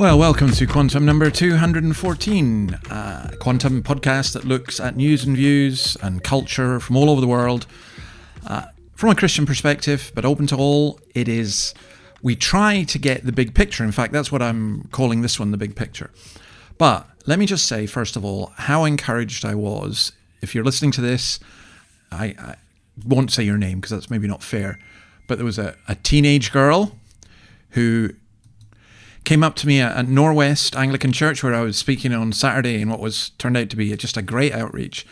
Well, welcome to Quantum number 214, a Quantum podcast that looks at news and views and culture from all over the world uh, from a Christian perspective, but open to all. It is, we try to get the big picture. In fact, that's what I'm calling this one the big picture. But let me just say, first of all, how encouraged I was if you're listening to this, I, I won't say your name because that's maybe not fair, but there was a, a teenage girl who came up to me at, at Norwest Anglican Church where I was speaking on Saturday in what was turned out to be just a great outreach,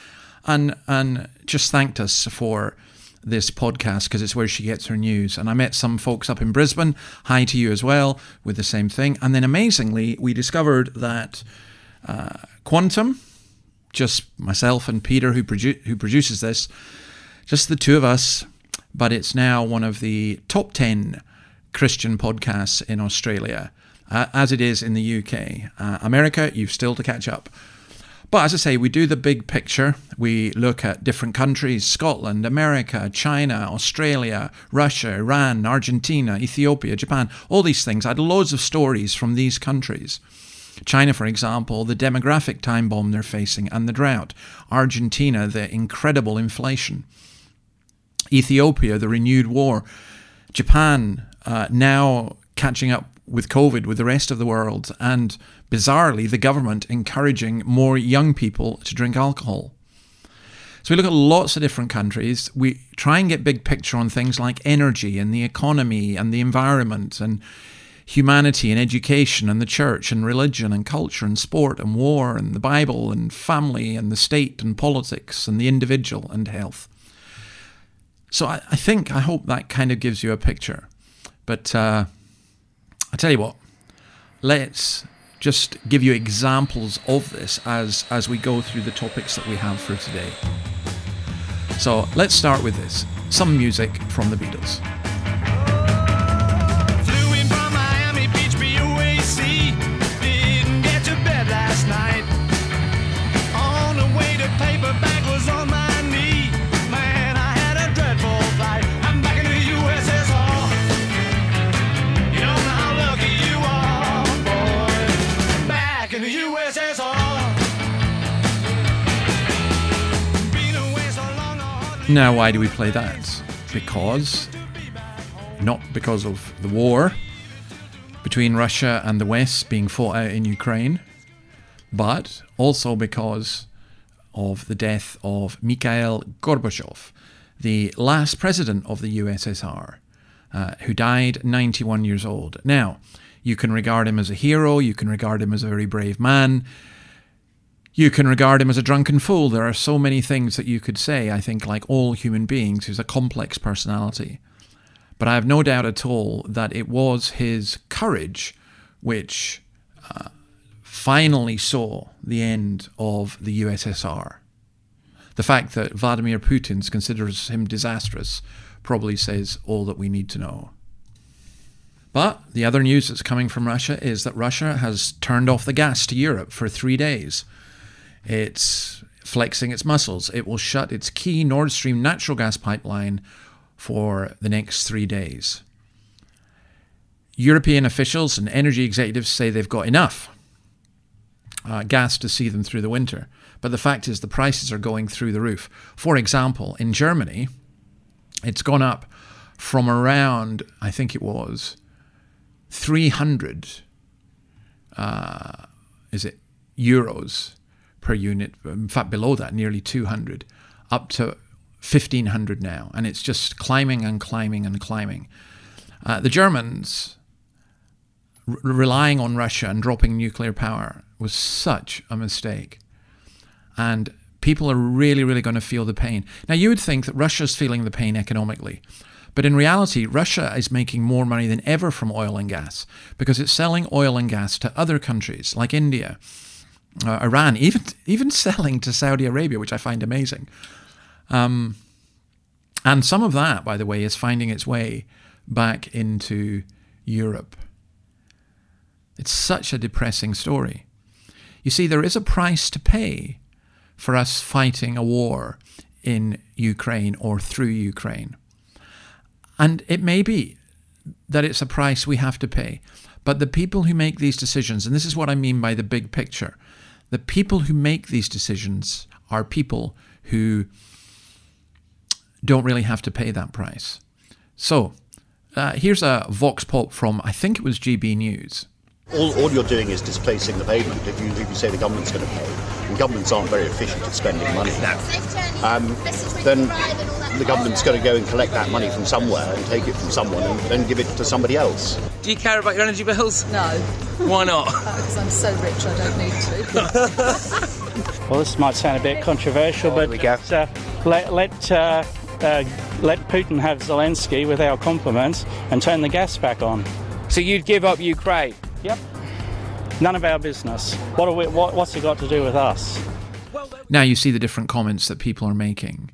and and just thanked us for this podcast because it's where she gets her news. And I met some folks up in Brisbane. Hi to you as well with the same thing. And then amazingly, we discovered that uh, Quantum just myself and Peter, who, produ- who produces this, just the two of us. But it's now one of the top 10 Christian podcasts in Australia, uh, as it is in the UK. Uh, America, you've still to catch up. But as I say, we do the big picture. We look at different countries Scotland, America, China, Australia, Russia, Iran, Argentina, Ethiopia, Japan, all these things. I had loads of stories from these countries. China, for example, the demographic time bomb they're facing and the drought. Argentina, the incredible inflation. Ethiopia, the renewed war. Japan, uh, now catching up with COVID with the rest of the world. And bizarrely, the government encouraging more young people to drink alcohol. So we look at lots of different countries. We try and get big picture on things like energy and the economy and the environment and humanity and education and the church and religion and culture and sport and war and the Bible and family and the state and politics and the individual and health. So I, I think, I hope that kind of gives you a picture. But uh, I tell you what, let's just give you examples of this as, as we go through the topics that we have for today. So let's start with this some music from the Beatles. Now, why do we play that? Because, not because of the war between Russia and the West being fought out in Ukraine, but also because of the death of Mikhail Gorbachev, the last president of the USSR, uh, who died 91 years old. Now, you can regard him as a hero, you can regard him as a very brave man, you can regard him as a drunken fool. There are so many things that you could say, I think, like all human beings, he's a complex personality. But I have no doubt at all that it was his courage which uh, finally saw the end of the USSR. The fact that Vladimir Putin considers him disastrous probably says all that we need to know. But the other news that's coming from Russia is that Russia has turned off the gas to Europe for three days. It's flexing its muscles. It will shut its key Nord Stream natural gas pipeline for the next three days. European officials and energy executives say they've got enough uh, gas to see them through the winter. But the fact is, the prices are going through the roof. For example, in Germany, it's gone up from around, I think it was, 300, uh, is it, euros per unit, in fact, below that, nearly 200, up to 1500 now. And it's just climbing and climbing and climbing. Uh, the Germans r- relying on Russia and dropping nuclear power was such a mistake. And people are really, really going to feel the pain. Now, you would think that Russia's feeling the pain economically. But in reality, Russia is making more money than ever from oil and gas because it's selling oil and gas to other countries like India, uh, Iran, even even selling to Saudi Arabia, which I find amazing. Um, and some of that, by the way, is finding its way back into Europe. It's such a depressing story. You see, there is a price to pay for us fighting a war in Ukraine or through Ukraine. And it may be that it's a price we have to pay. But the people who make these decisions, and this is what I mean by the big picture, the people who make these decisions are people who don't really have to pay that price. So uh, here's a vox pop from, I think it was GB News. All, all you're doing is displacing the payment if you, if you say the government's going to pay. And governments aren't very efficient at spending money. Um, then the government's got to go and collect that money from somewhere and take it from someone and then give it to somebody else. Do you care about your energy bills? No. Why not? Because I'm so rich I don't need to. well, this might sound a bit controversial, but uh, let, let, uh, uh, let Putin have Zelensky with our compliments and turn the gas back on. So you'd give up Ukraine? Yep. None of our business. What, we, what what's it got to do with us? Now you see the different comments that people are making.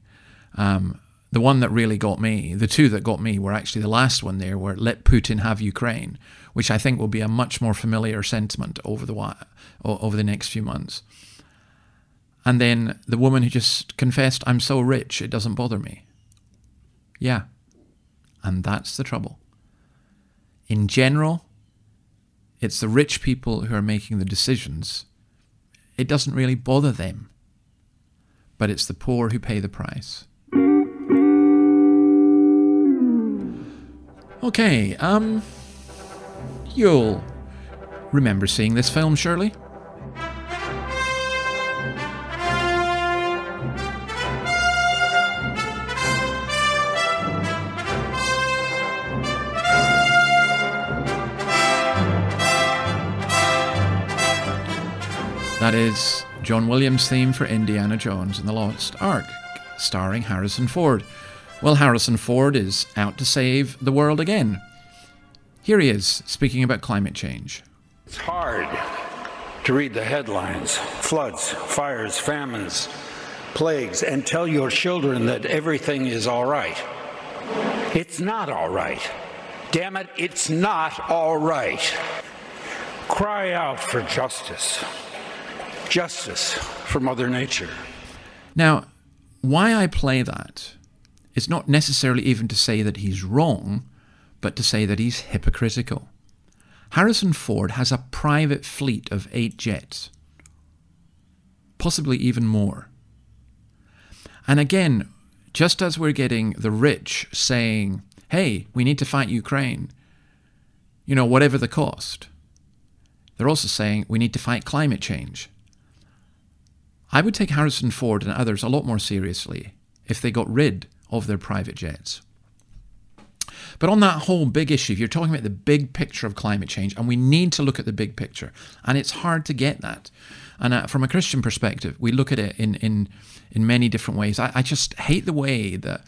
Um, the one that really got me, the two that got me, were actually the last one there, where "Let Putin have Ukraine," which I think will be a much more familiar sentiment over the over the next few months. And then the woman who just confessed, "I'm so rich, it doesn't bother me." Yeah, and that's the trouble. In general, it's the rich people who are making the decisions. It doesn't really bother them, but it's the poor who pay the price. Okay, um, you'll remember seeing this film, surely? That is John Williams' theme for Indiana Jones and the Lost Ark, starring Harrison Ford. Well, Harrison Ford is out to save the world again. Here he is, speaking about climate change. It's hard to read the headlines floods, fires, famines, plagues, and tell your children that everything is all right. It's not all right. Damn it, it's not all right. Cry out for justice justice for Mother Nature. Now, why I play that is not necessarily even to say that he's wrong, but to say that he's hypocritical. Harrison Ford has a private fleet of eight jets, possibly even more. And again, just as we're getting the rich saying, hey, we need to fight Ukraine, you know, whatever the cost, they're also saying we need to fight climate change. I would take Harrison Ford and others a lot more seriously if they got rid of their private jets. But on that whole big issue, you're talking about the big picture of climate change, and we need to look at the big picture. And it's hard to get that. And uh, from a Christian perspective, we look at it in, in, in many different ways. I, I just hate the way that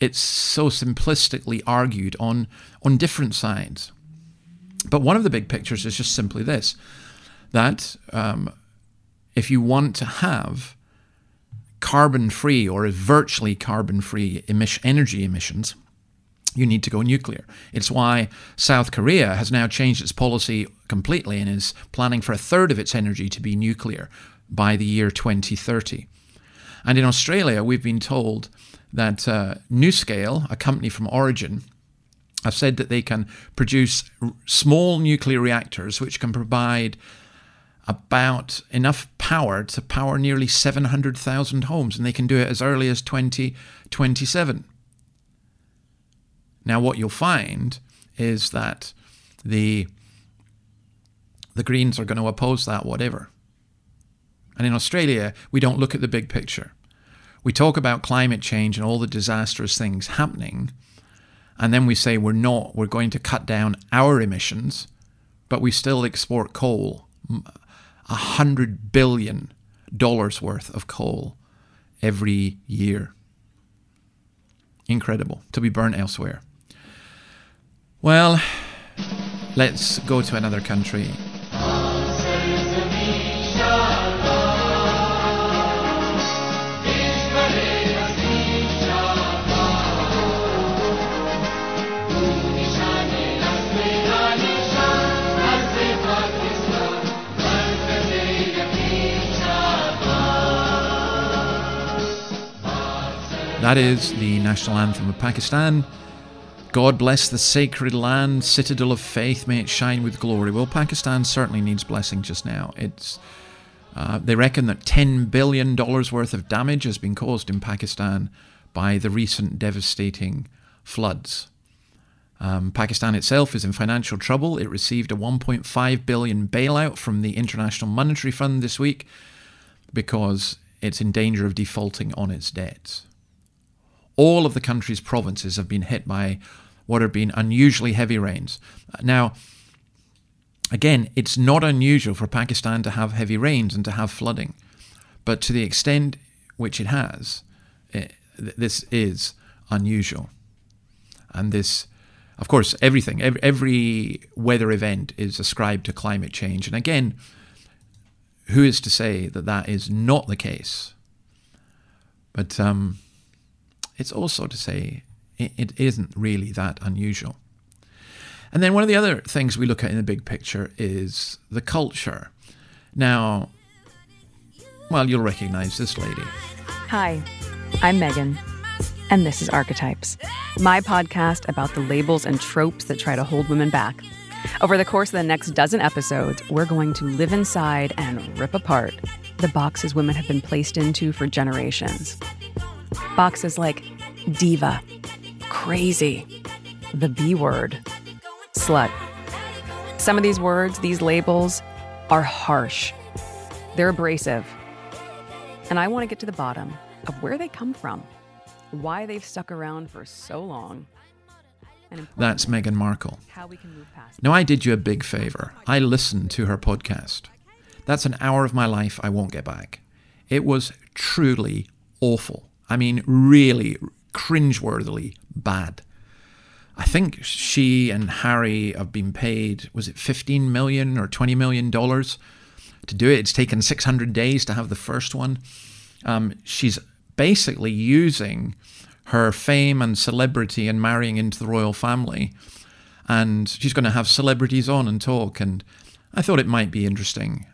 it's so simplistically argued on, on different sides. But one of the big pictures is just simply this that um, if you want to have carbon free or virtually carbon free emission, energy emissions, you need to go nuclear. It's why South Korea has now changed its policy completely and is planning for a third of its energy to be nuclear by the year 2030. And in Australia, we've been told that uh, NuScale, a company from Oregon, have said that they can produce small nuclear reactors which can provide about enough power to power nearly 700,000 homes, and they can do it as early as 2027. Now, what you'll find is that the the Greens are going to oppose that, whatever. And in Australia, we don't look at the big picture. We talk about climate change and all the disastrous things happening, and then we say we're not, we're going to cut down our emissions, but we still export coal a hundred billion dollars worth of coal every year. Incredible to be burnt elsewhere. Well, let's go to another country. That is the national anthem of Pakistan. God bless the sacred land, citadel of faith, may it shine with glory. Well, Pakistan certainly needs blessing just now. It's uh, they reckon that $10 billion worth of damage has been caused in Pakistan by the recent devastating floods. Um, Pakistan itself is in financial trouble. It received a 1.5 billion bailout from the International Monetary Fund this week because it's in danger of defaulting on its debts. All of the country's provinces have been hit by what have been unusually heavy rains. Now, again, it's not unusual for Pakistan to have heavy rains and to have flooding, but to the extent which it has, it, eh, this is unusual. And this, of course, everything, every, every weather event is ascribed to climate change. And again, who is to say that that is not the case? But um, it's also to say it, isn't really that unusual. And then one of the other things we look at in the big picture is the culture. Now, well, you'll recognize this lady. Hi, I'm Megan, and this is Archetypes, my podcast about the labels and tropes that try to hold women back. Over the course of the next dozen episodes, we're going to live inside and rip apart the boxes women have been placed into for generations. Boxes like diva, crazy, the B word, slut. Some of these words, these labels, are harsh. They're abrasive. And I want to get to the bottom of where they come from, why they've stuck around for so long. That's Meghan Markle. Now, I did you a big favor. I listened to her podcast. That's an hour of my life I won't get back. It was truly awful. I mean, really cringeworthily bad. I think she and Harry have been paid, was it 15 million or 20 million dollars to do it? It's taken 600 days to have the first one. Um, she's basically using her fame and celebrity and marrying into the royal family. And she's going to have celebrities on and talk. And I thought it might be interesting.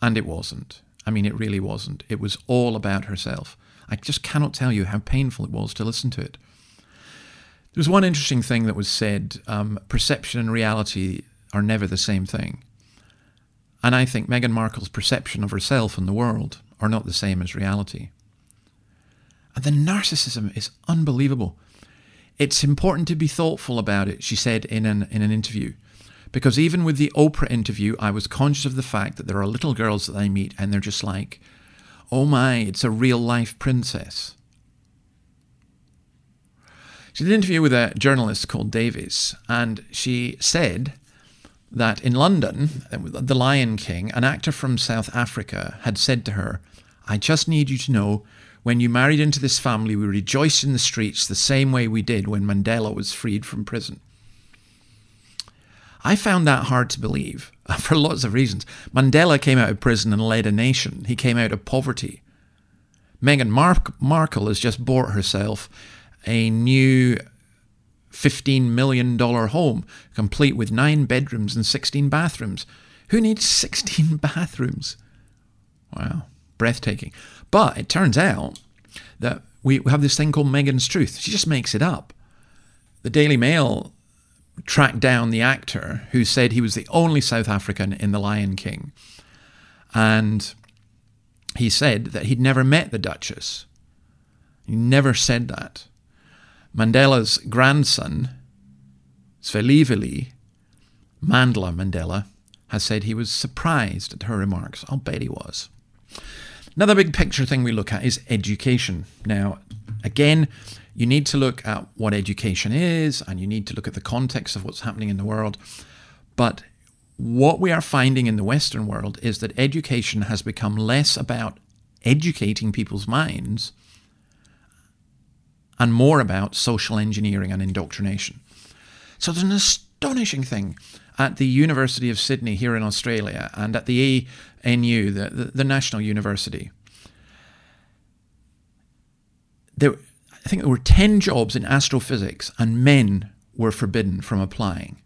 And it wasn't. I mean, it really wasn't. It was all about herself. I just cannot tell you how painful it was to listen to it. There was one interesting thing that was said um, perception and reality are never the same thing. And I think Meghan Markle's perception of herself and the world are not the same as reality. And the narcissism is unbelievable. It's important to be thoughtful about it, she said in an, in an interview. Because even with the Oprah interview, I was conscious of the fact that there are little girls that I meet and they're just like, oh my, it's a real life princess. She did an interview with a journalist called Davies, and she said that in London, The Lion King, an actor from South Africa had said to her, I just need you to know when you married into this family, we rejoiced in the streets the same way we did when Mandela was freed from prison. I found that hard to believe for lots of reasons. Mandela came out of prison and led a nation, he came out of poverty. Meghan Mark- Markle has just bought herself a new $15 million home, complete with nine bedrooms and 16 bathrooms. Who needs 16 bathrooms? Wow, breathtaking. But it turns out that we have this thing called Meghan's Truth. She just makes it up. The Daily Mail tracked down the actor who said he was the only South African in The Lion King. And he said that he'd never met the Duchess. He never said that. Mandela's grandson, Zwelivelile Mandla Mandela, has said he was surprised at her remarks. I'll bet he was. Another big picture thing we look at is education. Now, again, you need to look at what education is and you need to look at the context of what's happening in the world. But what we are finding in the Western world is that education has become less about educating people's minds and more about social engineering and indoctrination. So there's an astonishing thing at the University of Sydney here in Australia and at the ANU, the, the, the National University. There, I think there were 10 jobs in astrophysics, and men were forbidden from applying.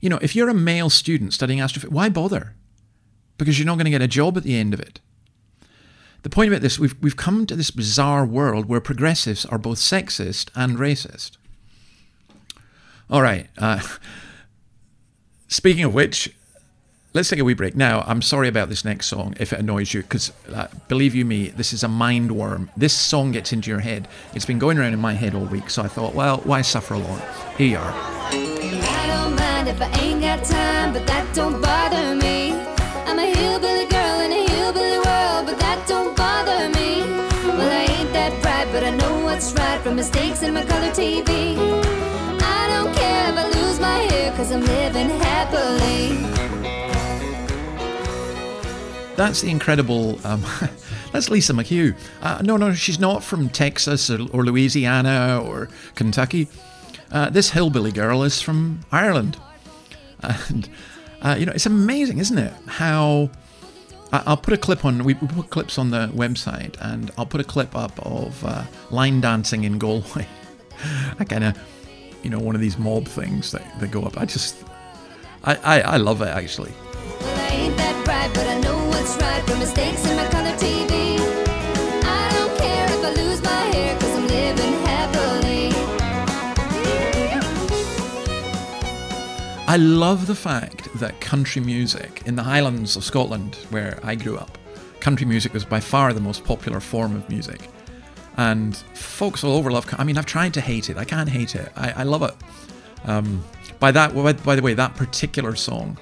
You know, if you're a male student studying astrophysics, why bother? Because you're not going to get a job at the end of it. The point about this, we've, we've come to this bizarre world where progressives are both sexist and racist. All right. Uh, speaking of which, let's take a wee break. Now, I'm sorry about this next song if it annoys you, because uh, believe you me, this is a mind worm. This song gets into your head. It's been going around in my head all week, so I thought, well, why suffer alone? Here you are. I don't mind if I ain't got time, but that don't bother me. I'm a hillbilly girl in a hillbilly world, but that don't bother me. Well, I ain't that bright, but I know what's right from mistakes in my color TV. I don't care if I lose my hair, cause I'm living That's the incredible. Um, that's Lisa McHugh. Uh, no, no, she's not from Texas or, or Louisiana or Kentucky. Uh, this hillbilly girl is from Ireland. And, uh, you know, it's amazing, isn't it? How. I'll put a clip on. We we put clips on the website, and I'll put a clip up of uh, line dancing in Galway. I kind of, you know, one of these mob things that, that go up. I just. I, I, I love it, actually. Well, What's right mistakes in my color TV. I don't care if I lose my hair, cause I'm living happily. I love the fact that country music in the Highlands of Scotland, where I grew up, country music was by far the most popular form of music. And folks all over love. I mean, I've tried to hate it. I can't hate it. I, I love it. Um, by that, by, by the way, that particular song,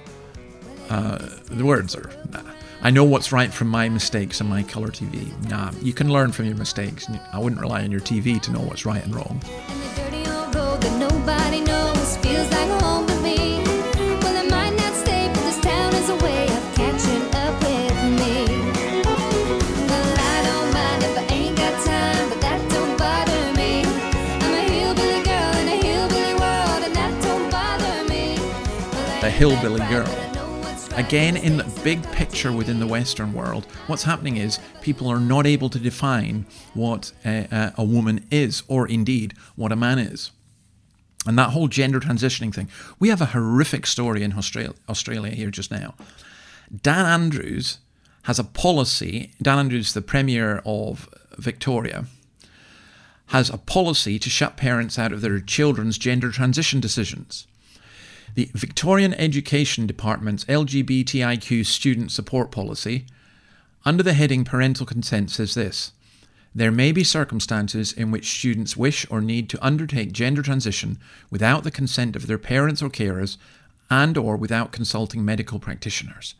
uh, the words are. Nah. I know what's right from my mistakes and my color TV. Nah, you can learn from your mistakes. I wouldn't rely on your TV to know what's right and wrong. Dirty old road that nobody knows feels like home to me. Well, I might not stay, but this town is a way of catching up with me. Well, I don't mind if I ain't got time, but that don't bother me. I'm a hillbilly girl Again, in the big picture within the Western world, what's happening is people are not able to define what a, a, woman is, or indeed what a man is. And that whole gender transitioning thing. We have a horrific story in Australia, Australia here just now. Dan Andrews has a policy, Dan Andrews, the Premier of Victoria, has a policy to shut parents out of their children's gender transition decisions. The Victorian Education Department's LGBTIQ student support policy, under the heading Parental Consent, says this There may be circumstances in which students wish or need to undertake gender transition without the consent of their parents or carers and or without consulting medical practitioners.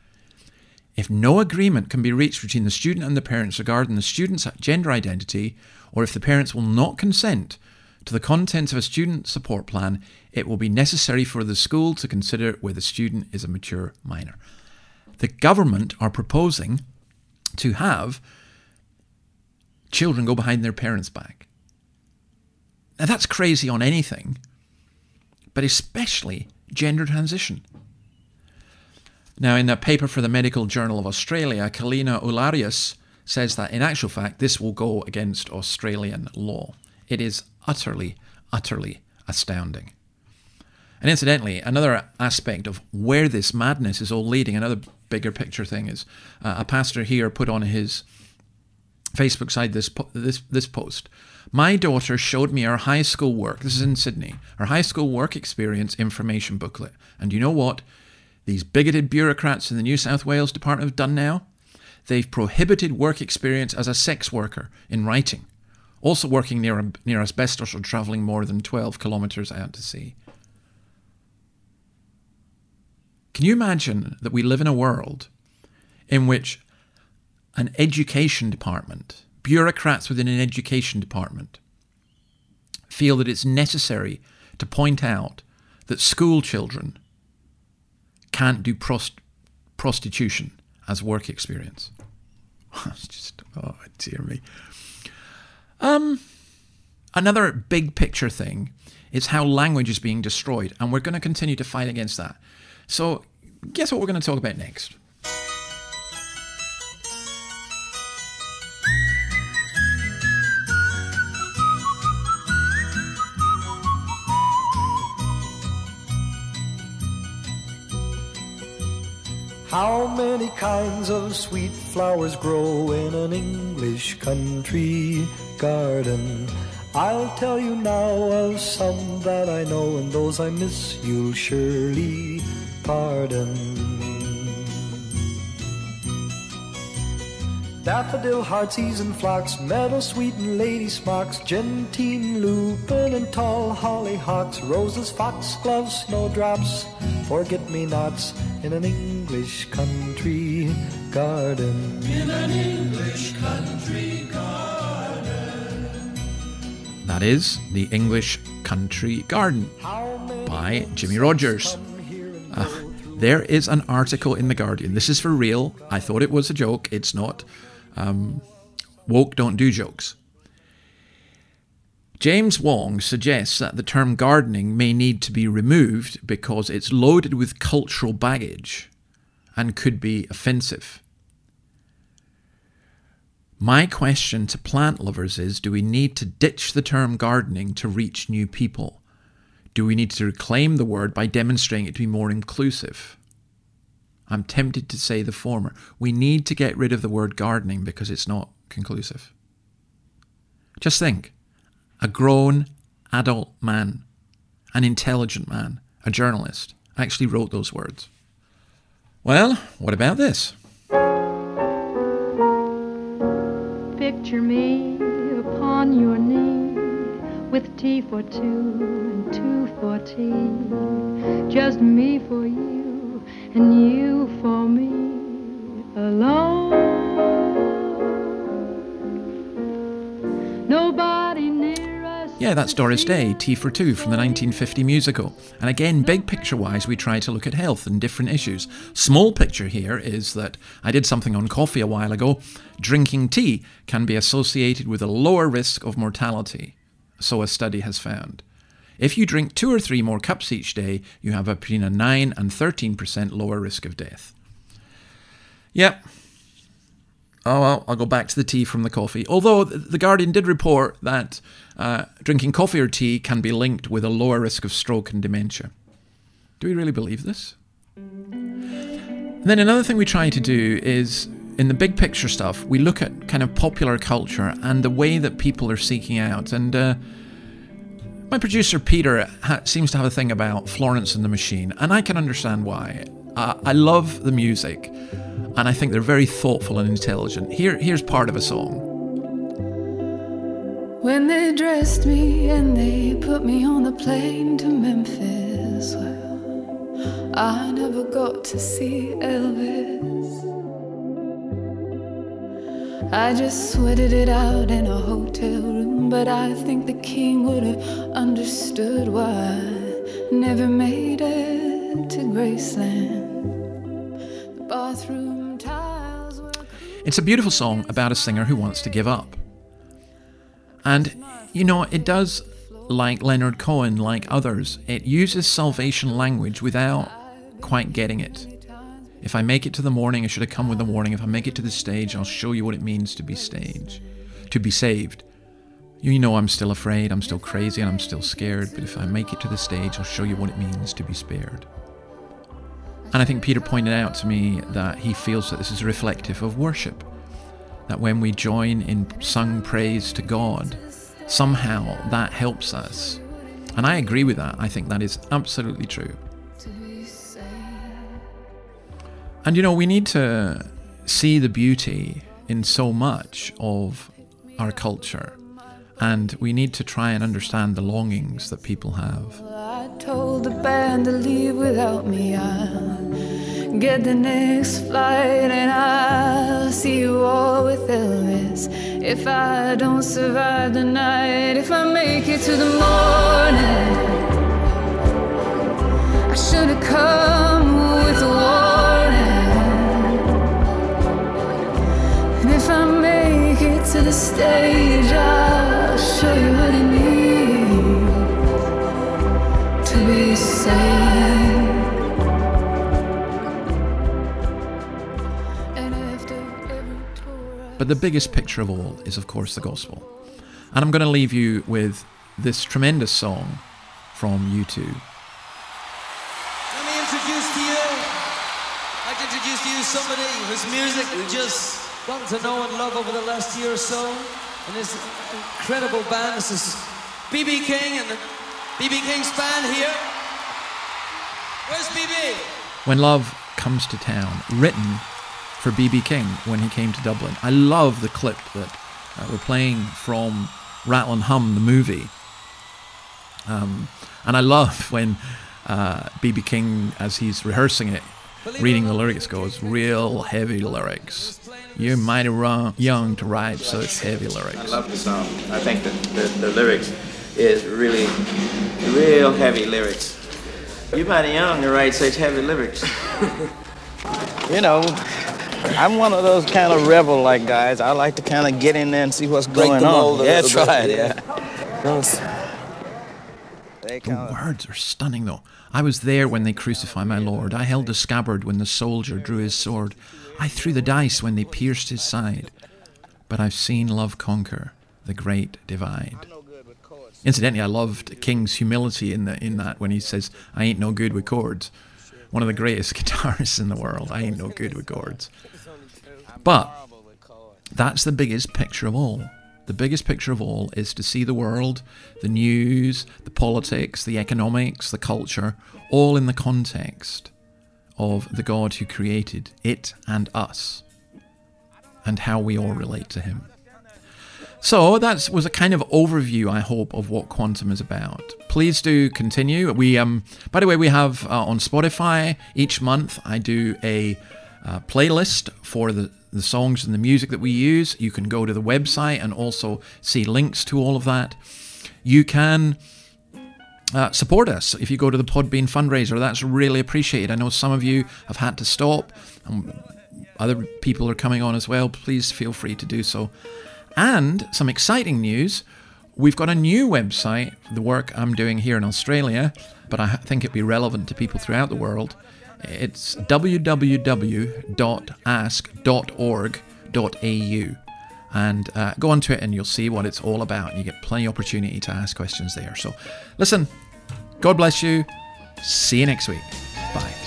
If no agreement can be reached between the student and the parents regarding the student's gender identity, or if the parents will not consent to the contents of a student support plan, it will be necessary for the school to consider whether the student is a mature minor. The government are proposing to have children go behind their parents' back. Now, that's crazy on anything, but especially gender transition. Now, in a paper for the Medical Journal of Australia, Kalina Ularius says that in actual fact, this will go against Australian law. It is utterly, utterly astounding. And incidentally, another aspect of where this madness is all leading, another bigger picture thing is uh, a pastor here put on his Facebook side this po- this this post. My daughter showed me her high school work. This is in Sydney. Her high school work experience information booklet. And you know what? These bigoted bureaucrats in the New South Wales Department have done now? They've prohibited work experience as a sex worker in writing. Also working near near asbestos or travelling more than 12 kilometres out to sea. Can you imagine that we live in a world in which an education department, bureaucrats within an education department, feel that it's necessary to point out that school children can't do prost- prostitution as work experience? it's just, oh dear me. Um, another big picture thing is how language is being destroyed, and we're going to continue to fight against that. So, guess what we're going to talk about next? How many kinds of sweet flowers grow in an English country garden? I'll tell you now of some that I know, and those I miss you'll surely pardon. Daffodil, heartsease and phlox, meadowsweet and lady smocks, gentian, lupin and tall hollyhocks, roses, foxgloves, snowdrops, forget-me-nots in an English country garden. In an English country garden. That is The English Country Garden by Jimmie Rodgers. Uh, there is an article in The Guardian. This is for real. I thought it was a joke. It's not. Um, woke don't do jokes. James Wong suggests that the term gardening may need to be removed because it's loaded with cultural baggage and could be offensive. My question to plant lovers is do we need to ditch the term gardening to reach new people? Do we need to reclaim the word by demonstrating it to be more inclusive? I'm tempted to say the former. We need to get rid of the word gardening because it's not conclusive. Just think a grown adult man, an intelligent man, a journalist, actually wrote those words. Well, what about this? Picture me upon your knee with tea for two and two for tea. Just me for you and you for me alone. Nobody near us. Yeah, that's Doris Day, Tea for Two from the 1950 musical. And again, big picture wise, we try to look at health and different issues. Small picture here is that I did something on coffee a while ago. Drinking tea can be associated with a lower risk of mortality, so a study has found. If you drink two or three more cups each day, you have a between a 9 and 13% lower risk of death. Yep. Oh well, I'll go back to the tea from the coffee. Although The Guardian did report that uh, drinking coffee or tea can be linked with a lower risk of stroke and dementia. Do we really believe this? And then another thing we try to do is in the big picture stuff, we look at kind of popular culture and the way that people are seeking out. And uh, my producer Peter ha- seems to have a thing about Florence and the Machine, and I can understand why. Uh, I love the music, and I think they're very thoughtful and intelligent. Here, here's part of a song. When they dressed me and they put me on the plane to Memphis, well, I never got to see Elvis. I just sweated it out in a hotel room, but I think the king would have understood why I never made it to Graceland. The bathroom tiles were. It's a beautiful song about a singer who wants to give up. And, you know, it does, like Leonard Cohen, like others, it uses salvation language without quite getting it. If I make it to the morning, I should have come with the warning. If I make it to the stage, I'll show you what it means to be stage, to be saved. You know I'm still afraid, I'm still crazy, and I'm still scared, but if I make it to the stage, I'll show you what it means to be spared. And I think Peter pointed out to me that he feels that this is reflective of worship. That when we join in sung praise to God, somehow that helps us. And I agree with that. I think that is absolutely true. And you know, we need to see the beauty in so much of our culture. And we need to try and understand the longings that people have. I told the band to leave without me. I'll get the next flight and I'll see you all with Elvis. If I don't survive the night, if I make it to the morning, the biggest picture of all is, of course, the gospel. And I'm going to leave you with this tremendous song from U2. Let me introduce to you. I'd like to introduce to you somebody whose music we just gotten to know and love over the last year or so. And this incredible band. This is BB King and the BB King's band here. Where's BB? When Love Comes to Town, written for BB King when he came to Dublin. I love the clip that uh, we're playing from Rattle and Hum, the movie. Um, and I love when BB uh, King, as he's rehearsing it, reading the lyrics, goes, real heavy lyrics. You're mighty wrong, young to write such heavy lyrics. I love the song. I think that the, the lyrics is really, real heavy lyrics. You're mighty young to write such heavy lyrics. You know, I'm one of those kind of rebel like guys. I like to kind of get in there and see what's Break going on. mold a yeah, little try bit, it. yeah. Yeah. The words are stunning, though. I was there when they crucified my Lord. I held the scabbard when the soldier drew his sword. I threw the dice when they pierced his side. But I've seen love conquer the great divide. Incidentally, I loved King's humility in, the, in that when he says, I ain't no good with chords. One of the greatest guitarists in the world. I ain't no good with chords. But that's the biggest picture of all. The biggest picture of all is to see the world, the news, the politics, the economics, the culture, all in the context of the God who created it and us, and how we all relate to Him. So that was a kind of overview, I hope, of what quantum is about. Please do continue. We, um, by the way, we have uh, on Spotify each month. I do a uh, playlist for the the songs and the music that we use. You can go to the website and also see links to all of that. You can uh, support us if you go to the Podbean fundraiser. That's really appreciated. I know some of you have had to stop, and other people are coming on as well. Please feel free to do so. And some exciting news. We've got a new website the work I'm doing here in Australia, but I think it'd be relevant to people throughout the world. It's www.ask.org.au. And uh, go onto it and you'll see what it's all about. You get plenty of opportunity to ask questions there. So listen, God bless you. See you next week. Bye.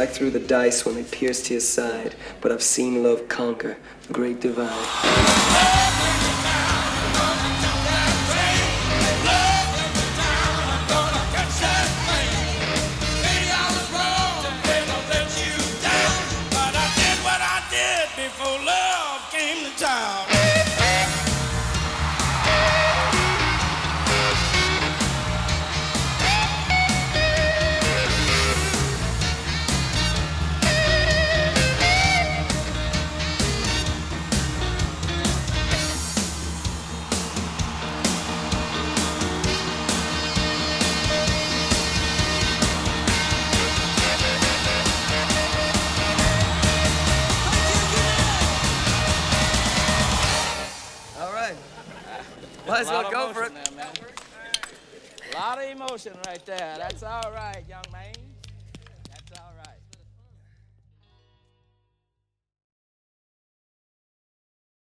I threw the dice when they pierced his side. But I've seen love conquer the great divide.